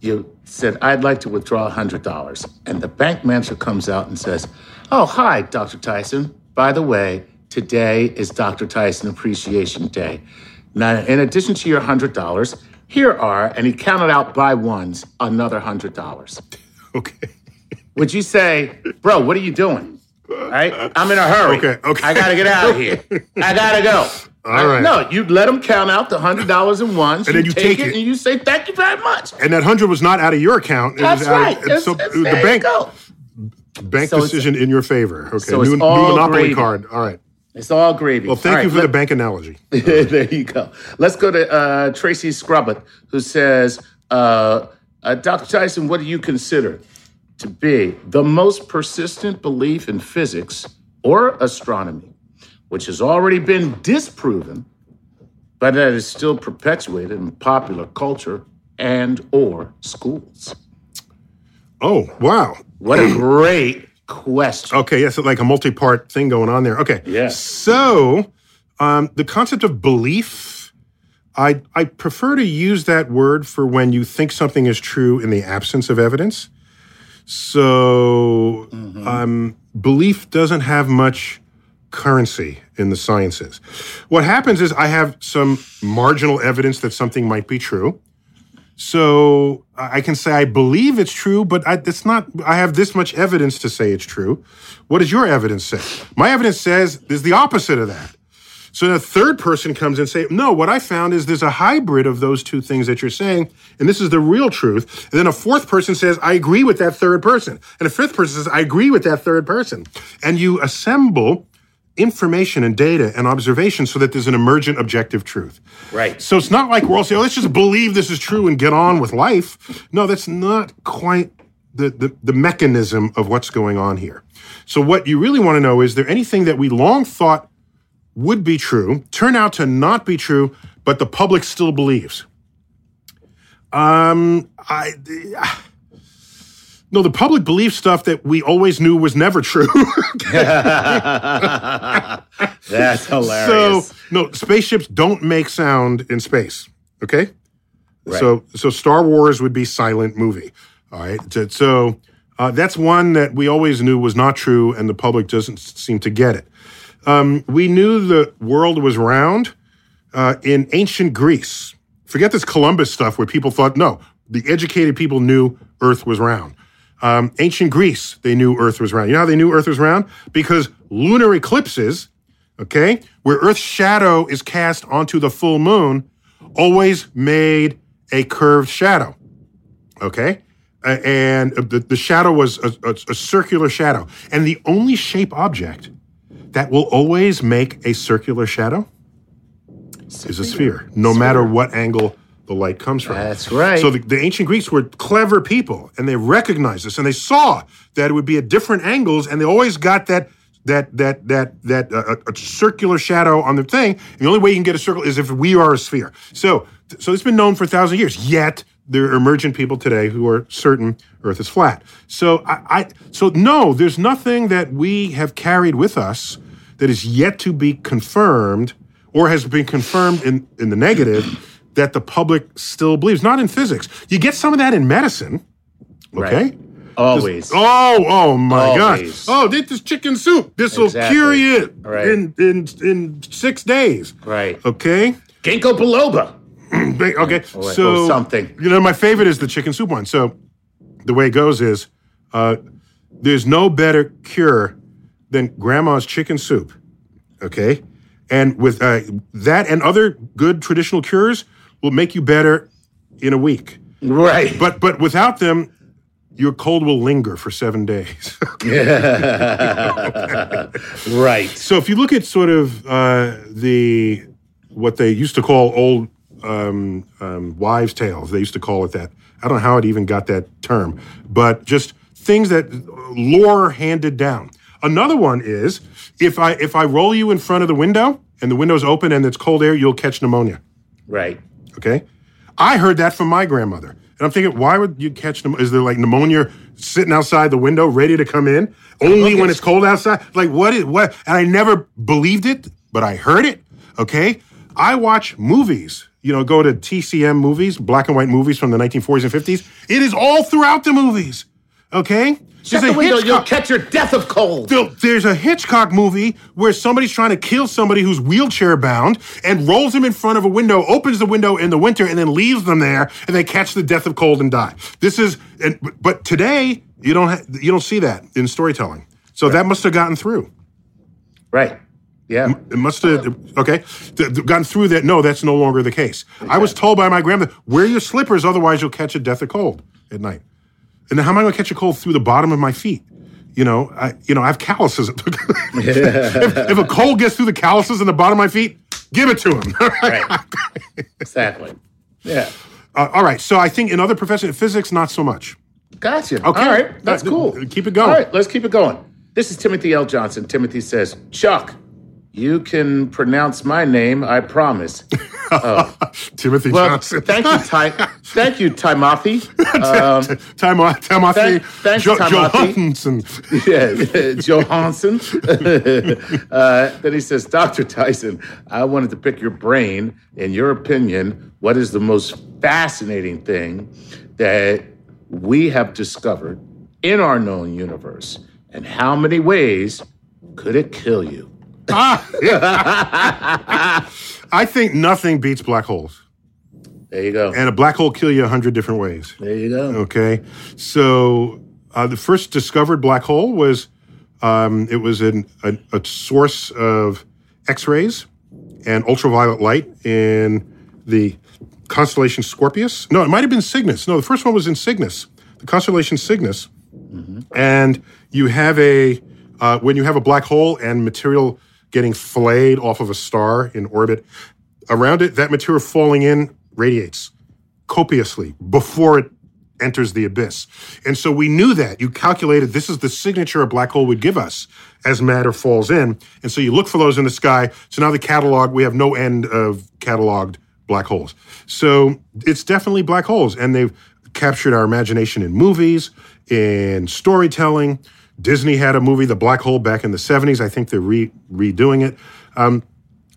you said, "I'd like to withdraw hundred dollars," and the bank manager comes out and says, "Oh, hi, Dr. Tyson. By the way, today is Dr. Tyson Appreciation Day. Now, in addition to your $100, here are, and he counted out by ones, another $100. *laughs* Okay. Would you say, bro, what are you doing? All right? I'm in a hurry. Okay, okay. I got to get out of here. I got to go. All right. No, you let him count out the $100 in ones. And then you take it. and you say, thank you very much. And that hundred was not out of your account. It That's was out right. Of, It's- so it's- the bank bank So decision in your favor. Okay. so it's new, new monopoly card. All right. It's all gravy. Well, thank All you right, for the bank analogy. *laughs* there you go. Let's go to uh, Tracy Scrubbett, who says, uh, uh, Dr. Tyson, what do you consider to be the most persistent belief in physics or astronomy, which has already been disproven, but that is still perpetuated in popular culture and or schools? Oh, wow. What a great question. Okay, yes, like a multi-part thing going on there. Okay. Yeah. So, um, the concept of belief, I I prefer to use that word for when you think something is true in the absence of evidence. So, um, belief doesn't have much currency in the sciences. What happens is I have some marginal evidence that something might be true. So I can say I believe it's true, but I, it's not. I have this much evidence to say it's true. What does your evidence say? My evidence says there's the opposite of that. So the third person comes and say, no, what I found is there's a hybrid of those two things that you're saying, and this is the real truth. And then a fourth person says, I agree with that third person. And a fifth person says, I agree with that third person. And you assemble information and data and observation so that there's an emergent objective truth. Right. So it's not like we're all saying, oh, let's just believe this is true and get on with life. No, that's not quite the, the, the mechanism of what's going on here. So what you really want to know is there anything that we long thought would be true, turn out to not be true, but the public still believes? Um, I. No, the public belief stuff that we always knew was never true. *laughs* *laughs* That's hilarious. So no, spaceships don't make sound in space. Okay, Right. so so Star Wars would be silent movie. All right, so, so uh, that's one that we always knew was not true, and the public doesn't seem to get it. Um, we knew the world was round uh, in ancient Greece. Forget this Columbus stuff where people thought no, the educated people knew Earth was round. Um, ancient Greece, they knew Earth was round. You know how they knew Earth was round? Because lunar eclipses, okay, where Earth's shadow is cast onto the full moon, always made a curved shadow. Okay? Uh, and the, the shadow was a, a, a circular shadow. And the only shape object that will always make a circular shadow is a sphere, no matter what angle the light comes from. That's right. So the, the ancient Greeks were clever people, and they recognized this, and they saw that it would be at different angles, and they always got that that that that that uh, a circular shadow on the thing. And the only way you can get a circle is if we are a sphere. So so it's been known for a thousand years. Yet there are emergent people today who are certain Earth is flat. So I, I so no, there's nothing that we have carried with us that is yet to be confirmed or has been confirmed in, in the negative that the public still believes. Not in physics. You get some of that in medicine. Okay. Right. Always. Oh, oh my Always. gosh. Oh, this is chicken soup. This will Exactly. cure you Right. in, in in six days. Right. Okay. Ginkgo biloba. *clears throat* Okay. Or- or so something. You know, my favorite is the chicken soup one. So the way it goes is uh, there's no better cure than grandma's chicken soup. Okay. And with uh, that and other good traditional cures will make you better in a week. Right. But but without them, your cold will linger for seven days. *laughs* *laughs* right. So if you look at sort of uh, the what they used to call old um, um, wives' tales, they used to call it that. I don't know how it even got that term, but just things that lore handed down. Another one is if I if I roll you in front of the window and the window's open and it's cold air, you'll catch pneumonia. Right. Okay, I heard that from my grandmother, and I'm thinking, why would you catch pneumonia? Is there like pneumonia sitting outside the window, ready to come in, only when it's cold outside? Like what is what? And I never believed it, but I heard it. Okay, I watch movies. You know, go to TCM movies, black and white movies from the 1940s and 50s. It is all throughout the movies. Okay, Shut There's the a window. Hitchcock- You'll catch your death of cold. There's a Hitchcock movie where somebody's trying to kill somebody who's wheelchair bound and rolls him in front of a window, opens the window in the winter, and then leaves them there, and they catch the death of cold and die. This is, and, but today you don't ha- you don't see that in storytelling. So that must have gotten through. Right. Yeah. It must have okay gotten through that. No, that's no longer the case. I was told by my grandmother, wear your slippers, otherwise you'll catch a death of cold at night. And how am I going to catch a cold through the bottom of my feet? You know, I you know I have calluses. *laughs* if, if a cold gets through the calluses in the bottom of my feet, give it to him. *laughs* Right. exactly. Yeah. Uh, all right. So I think in other professions, physics, not so much. Gotcha. Okay. All right. That's Uh, cool. keep it going. All right. Let's keep it going. This is Timothy L. Johnson. Timothy says, Chuck, you can pronounce my name, I promise. *laughs* Timothy Well, Johnson. thank you, Ty. *laughs* thank you, Timothy. *laughs* Um, Tim- Timothy Thank- thanks, Jo- Timothy. Johansson. yeah, Johansson. uh, then he says, Dr. Tyson, I wanted to pick your brain. In your opinion, what is the most fascinating thing that we have discovered in our known universe? And how many ways could it kill you? *laughs* I think nothing beats black holes. There you go. And a black hole kill you a hundred different ways. There you go. Okay, so uh, the first discovered black hole was um, it was an, a, a source of X-rays and ultraviolet light in the constellation Scorpius. No, it might have been Cygnus. No, the first one was in Cygnus, the constellation Cygnus. And you have a uh, when you have a black hole and material getting flayed off of a star in orbit around it, that material falling in radiates copiously before it enters the abyss. And so we knew that. You calculated this is the signature a black hole would give us as matter falls in. And so you look for those in the sky. So now the catalog, we have no end of cataloged black holes. So it's definitely black holes. And they've captured our imagination in movies, in storytelling. Disney had a movie, The Black Hole, back in the 70s. I think they're re- redoing it. Um,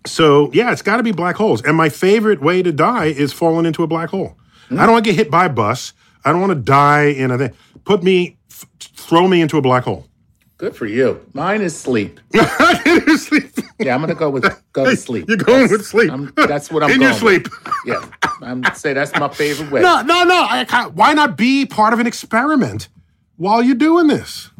so yeah, it's got to be black holes. And my favorite way to die is falling into a black hole. I don't want to get hit by a bus. I don't want to die in a thing. Put me, f- throw me into a black hole. Good for you. Mine is sleep. *laughs* sleep. Yeah, I'm gonna go with go to sleep. You're going with sleep. I'm, that's what I'm *laughs* in your sleep. With. Yeah, I'm say that's my favorite way. No, no, no. Why not be part of an experiment while you're doing this?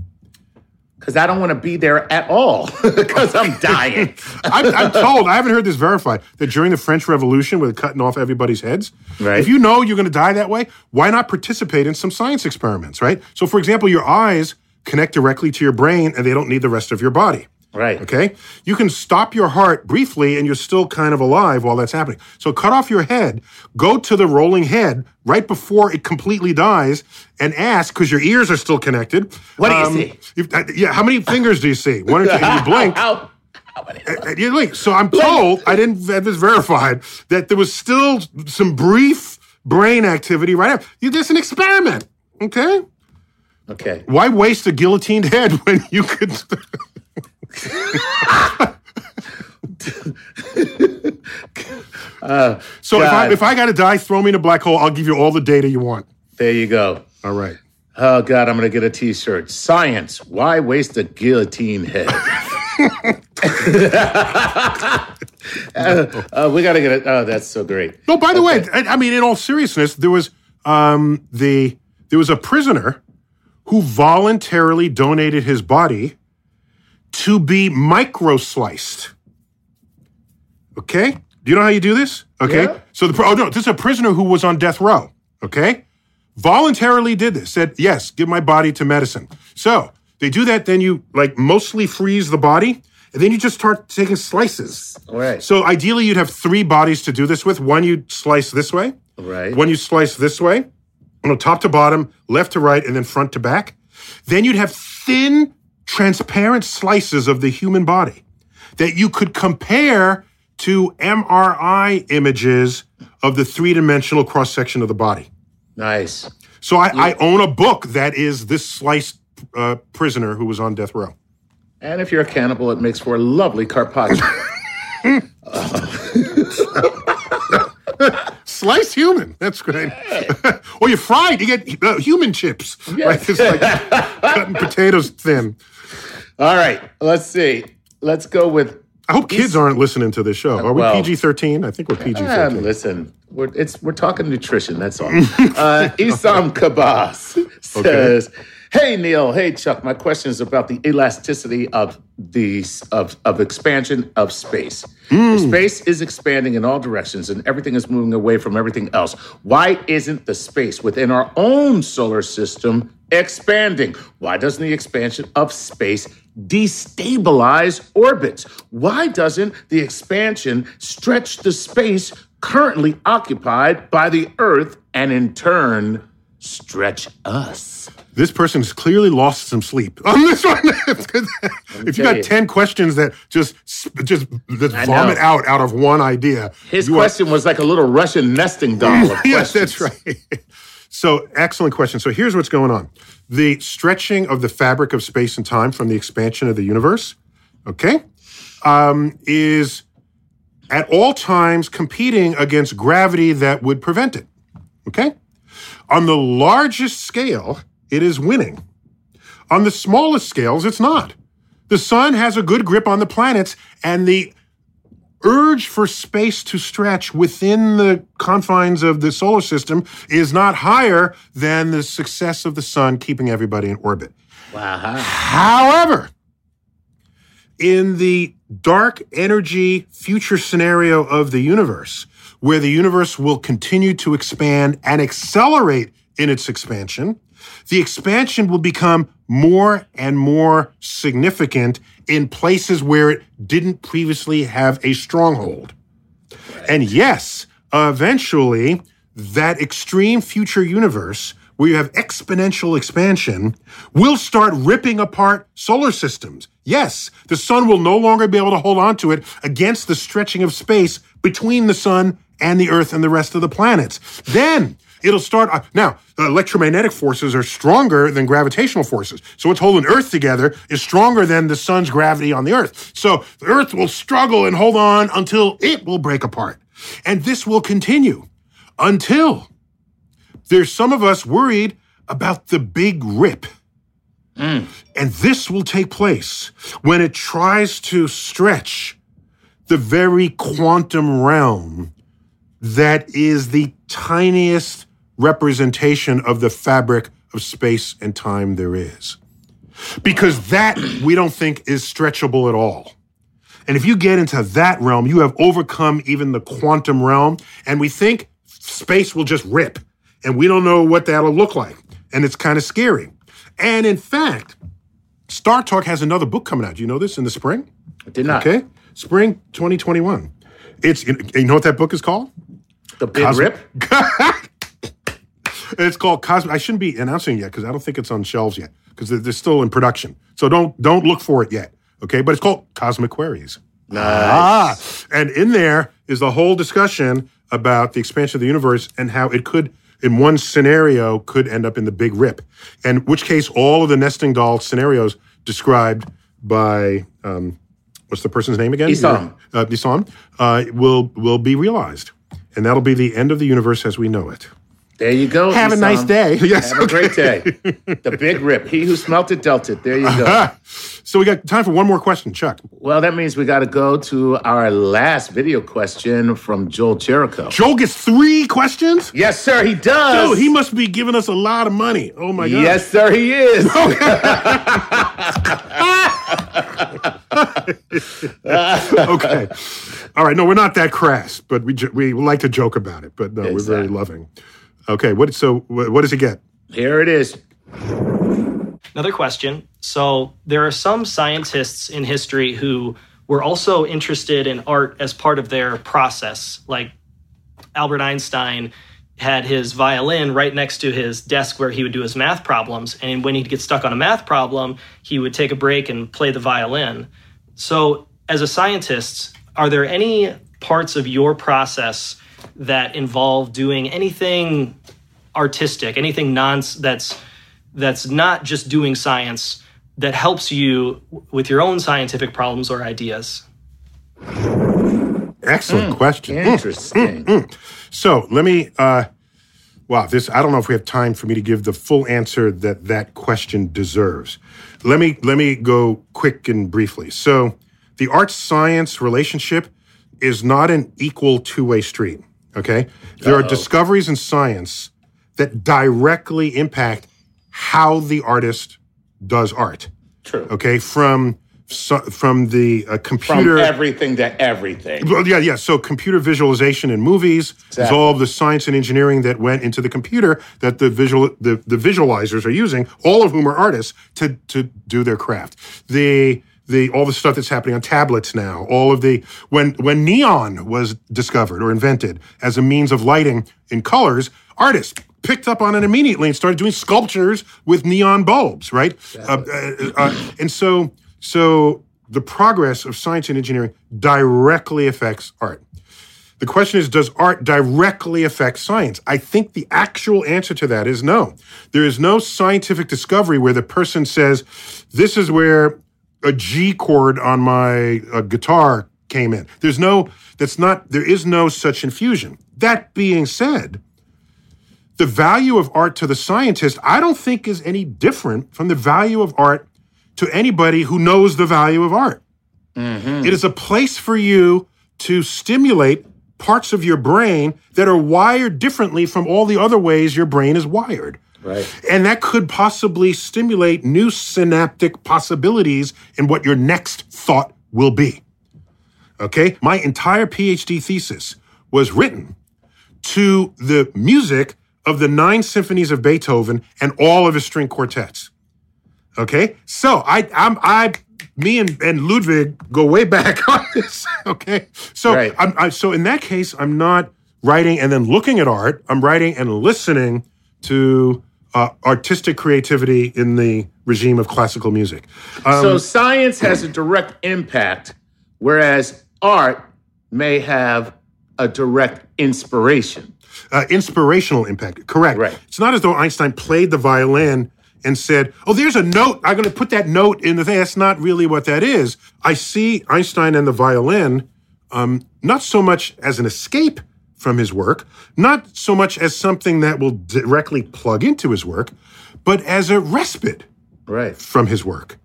Because I don't want to be there at all. *laughs* Because I'm dying. *laughs* I'm, I'm told, I haven't heard this verified, that during the French Revolution, with cutting off everybody's heads, Right. if you know you're going to die that way, why not participate in some science experiments, right? So, for example, your eyes connect directly to your brain and they don't need the rest of your body. Right. Okay? You can stop your heart briefly and you're still kind of alive while that's happening. So cut off your head, go to the rolling head right before it completely dies and ask, because your ears are still connected. What do you see? if- uh, yeah, how many fingers do you see? One or two? You *laughs* blink. How, how many? Uh, you blink. So I'm told, I didn't have this verified, that there was still some brief brain activity right after. You- There's an experiment. Okay? Okay. Why waste a guillotined head *laughs* when you could. *laughs* so if I, if I got to die, throw me in a black hole. I'll give you all the data you want. There you go. All right. Oh God, I'm gonna get a T-shirt. Science. Why waste a guillotine head? uh, *laughs* uh, we gotta get it. Oh, that's so great. No, by the way, I, I mean, in all seriousness, there was um, the there was a prisoner who voluntarily donated his body to be micro-sliced. Okay, do you know how you do this? Okay, Yeah. so the oh no, this is a prisoner who was on death row. Okay, voluntarily did this. Said yes, give my body to medicine. So they do that. Then you like mostly freeze the body. And then you just start taking slices. Right. So ideally, you'd have three bodies to do this with. One you slice this way, Right. one you slice this way, you know, top to bottom, left to right, and then front to back. Then you'd have thin, transparent slices of the human body that you could compare to MRI images of the three dimensional cross section of the body. Nice. So I, I own a book that is this sliced uh, prisoner who was on death row. And if you're a cannibal, it makes for a lovely carpaccio. *laughs* *laughs* Sliced human. That's great. *laughs* or you fried, you get uh, human chips. Right? It's like cutting potatoes thin. All right, let's see. Let's go with. I hope kids aren't listening to this show. Are we Well- PG thirteen? I think we're PG thirteen. listen, we're it's we're talking nutrition. That's all. uh, *laughs* Isam Kabas says, "Hey Neil, hey Chuck. My question is about the elasticity of the of of expansion of space. Space is expanding in all directions, and everything is moving away from everything else. Why isn't the space within our own solar system expanding? Why doesn't the expansion of space destabilize orbits? Why doesn't the expansion stretch the space currently occupied by the Earth and in turn stretch us? This person's clearly lost some sleep on this one. if you got you. ten questions that just just, just vomit out out of one idea, His you are- question was like a little Russian nesting doll of *laughs* yes, questions. that's right. So, excellent question. So, here's what's going on the stretching of the fabric of space and time from the expansion of the universe, okay, um, is at all times competing against gravity that would prevent it, okay? On the largest scale, it is winning. On the smallest scales, it's not. The sun has a good grip on the planets, and the urge for space to stretch within the confines of the solar system is not higher than the success of the sun keeping everybody in orbit. Wow. However, in the dark energy future scenario of the universe, where the universe will continue to expand and accelerate in its expansion, the expansion will become more and more significant in places where it didn't previously have a stronghold. And yes, eventually, that extreme future universe where you have exponential expansion will start ripping apart solar systems. Yes, the sun will no longer be able to hold on to it against the stretching of space between the sun and the earth and the rest of the planets. Then it'll start. uh, Now, electromagnetic forces are stronger than gravitational forces. So what's holding Earth together is stronger than the sun's gravity on the Earth. So the Earth will struggle and hold on until it will break apart. And this will continue until there's some of us worried about the big rip. And this will take place when it tries to stretch the very quantum realm that is the tiniest representation of the fabric of space and time there is. Because that we don't think is stretchable at all. And if you get into that realm, you have overcome even the quantum realm. And we think space will just rip. And we don't know what that'll look like. And it's kind of scary. And in fact, Star Talk has another book coming out. Do you know this in the spring? I did not. Okay. Spring 2021. It's you know what that book is called? The big Cosmic- rip. *laughs* *laughs* It's called Cosmic. I shouldn't be announcing it yet because I don't think it's on shelves yet because they're, they're still in production. So don't don't look for it yet. Okay, but it's called Cosmic Queries. Nice. Ah, and in there is the whole discussion about the expansion of the universe and how it could, in one scenario, could end up in the Big Rip. In which case, all of the nesting doll scenarios described by um, what's the person's name again? Isam. Uh, Isam uh, will will be realized, and that'll be the end of the universe as we know it. There you go. Have a nice day. *laughs* Yes, Have a great day. The big rip. He who smelt it dealt it. There you go. Uh-huh. so we got time for one more question, Chuck. Well, that means we got to go to our last video question from Joel Cherrico. Joel gets three questions. Yes, sir, he does. Oh, he must be giving us a lot of money. Oh my god. Yes, sir, he is. *laughs* *laughs* okay. All right. No, we're not that crass, but we we like to joke about it. But no, we're very loving. Okay. What? So what, what does he get? Here it is. Another question. So, there are some scientists in history who were also interested in art as part of their process. Like Albert Einstein had his violin right next to his desk where he would do his math problems. And when he'd get stuck on a math problem, he would take a break and play the violin. So, as a scientist, are there any parts of your process that involve doing anything artistic, anything non that's that's not just doing science that helps you with your own scientific problems or ideas? Excellent hmm, question. Hmm, interesting. Hmm, so let me uh, Wow, this I don't know if we have time for me to give the full answer that that question deserves. Let me let me go quick and briefly. So, the art science relationship is not an equal two-way street, okay? There Uh-oh. are discoveries in science that directly impact how the artist does art. True. Okay, from so, from the uh, computer from everything to everything. Well, yeah, yeah. So computer visualization in movies exactly. is all of the science and engineering that went into the computer that the visual the, the visualizers are using, all of whom are artists to to do their craft. The the all the stuff that's happening on tablets now, all of the when when neon was discovered or invented as a means of lighting in colors, artists picked up on it immediately and started doing sculptures with neon bulbs, right? Uh, uh, uh, and so so the progress of science and engineering directly affects art. The question is, does art directly affect science? I think the actual answer to that is no. There is no scientific discovery where the person says, this is where a G chord on my uh, guitar came in. There's no, that's not, there is no such infusion. That being said, the value of art to the scientist, I don't think is any different from the value of art to anybody who knows the value of art. Mm-hmm. It is a place for you to stimulate parts of your brain that are wired differently from all the other ways your brain is wired. Right. And that could possibly stimulate new synaptic possibilities in what your next thought will be. Okay? My entire PhD thesis was written to the music of the nine symphonies of Beethoven and all of his string quartets. Okay, so I, I'm, I, me and, and Ludwig go way back *laughs* on this. Okay, so right. I'm, I, so in that case, I'm not writing and then looking at art. I'm writing and listening to uh, artistic creativity in the regime of classical music. Um, so science has a direct impact, whereas art may have a direct inspiration. Uh, inspirational impact, correct. Right. It's not as though Einstein played the violin and said, Oh, there's a note. I'm going to put that note in the thing. That's not really what that is. I see Einstein and the violin um, not so much as an escape from his work, not so much as something that will directly plug into his work, but as a respite right. from his work.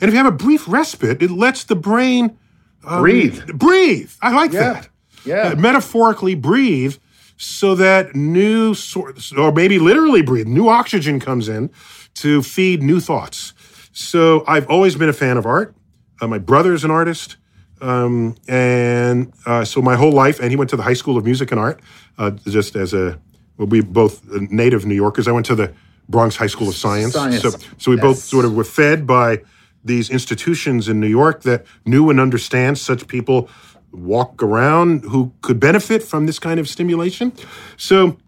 And if you have a brief respite, it lets the brain um, breathe. Breathe. I like yeah. that. Yeah. Uh, metaphorically breathe so that new sort, or maybe literally breathe, new oxygen comes in to feed new thoughts. So I've always been a fan of art. Uh, my brother is an artist. Um, and uh, so my whole life, and he went to the High School of Music and Art, uh, just as a, well, we both native New Yorkers. I went to the Bronx High School of Science. Science. So, so we yes. both sort of were fed by these institutions in New York that knew and understand such people walk around who could benefit from this kind of stimulation. So,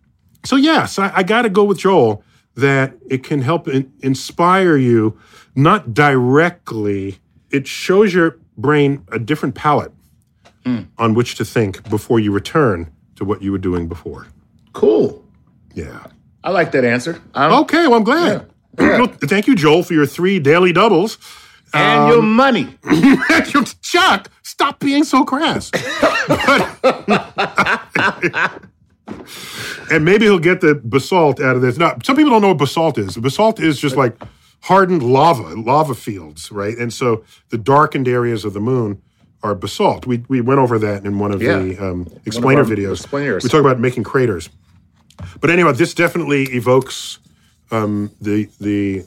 so yes, I, I got to go with Joel that it can help in, inspire you, not directly. It shows your brain a different palette mm. on which to think before you return to what you were doing before. Cool. Yeah. I like that answer. Okay, well, I'm glad. Yeah. Yeah. *clears throat* Thank you, Joel, for your three daily doubles. And um, *laughs* your money. Chuck, stop being so crass. *laughs* and maybe he'll get the basalt out of this. Now, some people don't know what basalt is. Basalt is just like hardened lava, lava fields, right? And so the darkened areas of the moon are basalt. We, we went over that in one of yeah. the um, explainer videos. Explainers. We talk about making craters. But anyway, this definitely evokes um, the the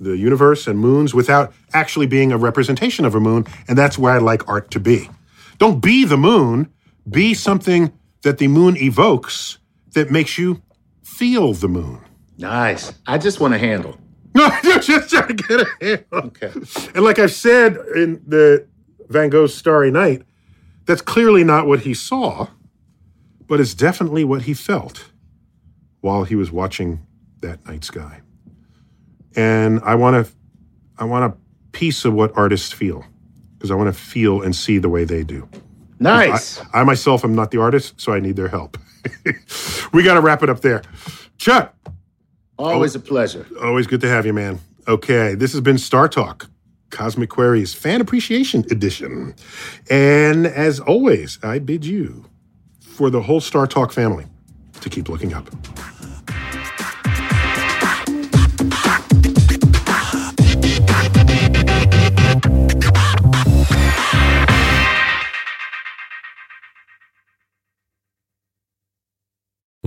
the universe and moons without actually being a representation of a moon, and that's where I like art to be. Don't be the moon, be something that the moon evokes that makes you feel the moon. Nice. I just want a handle. *laughs* No, you're just trying to get a handle. Okay. And like I've said in the Van Gogh's Starry Night, that's clearly not what he saw, but it's definitely what he felt while he was watching that night sky. And I want to, I want a piece of what artists feel because I want to feel and see the way they do. Nice. I, I, myself am not the artist, so I need their help. *laughs* we got to wrap it up there. Chuck. Always a pleasure. Always good to have you, man. Okay, this has been Star Talk, Cosmic Queries Fan Appreciation Edition. And as always, I bid you, for the whole Star Talk family, to keep looking up.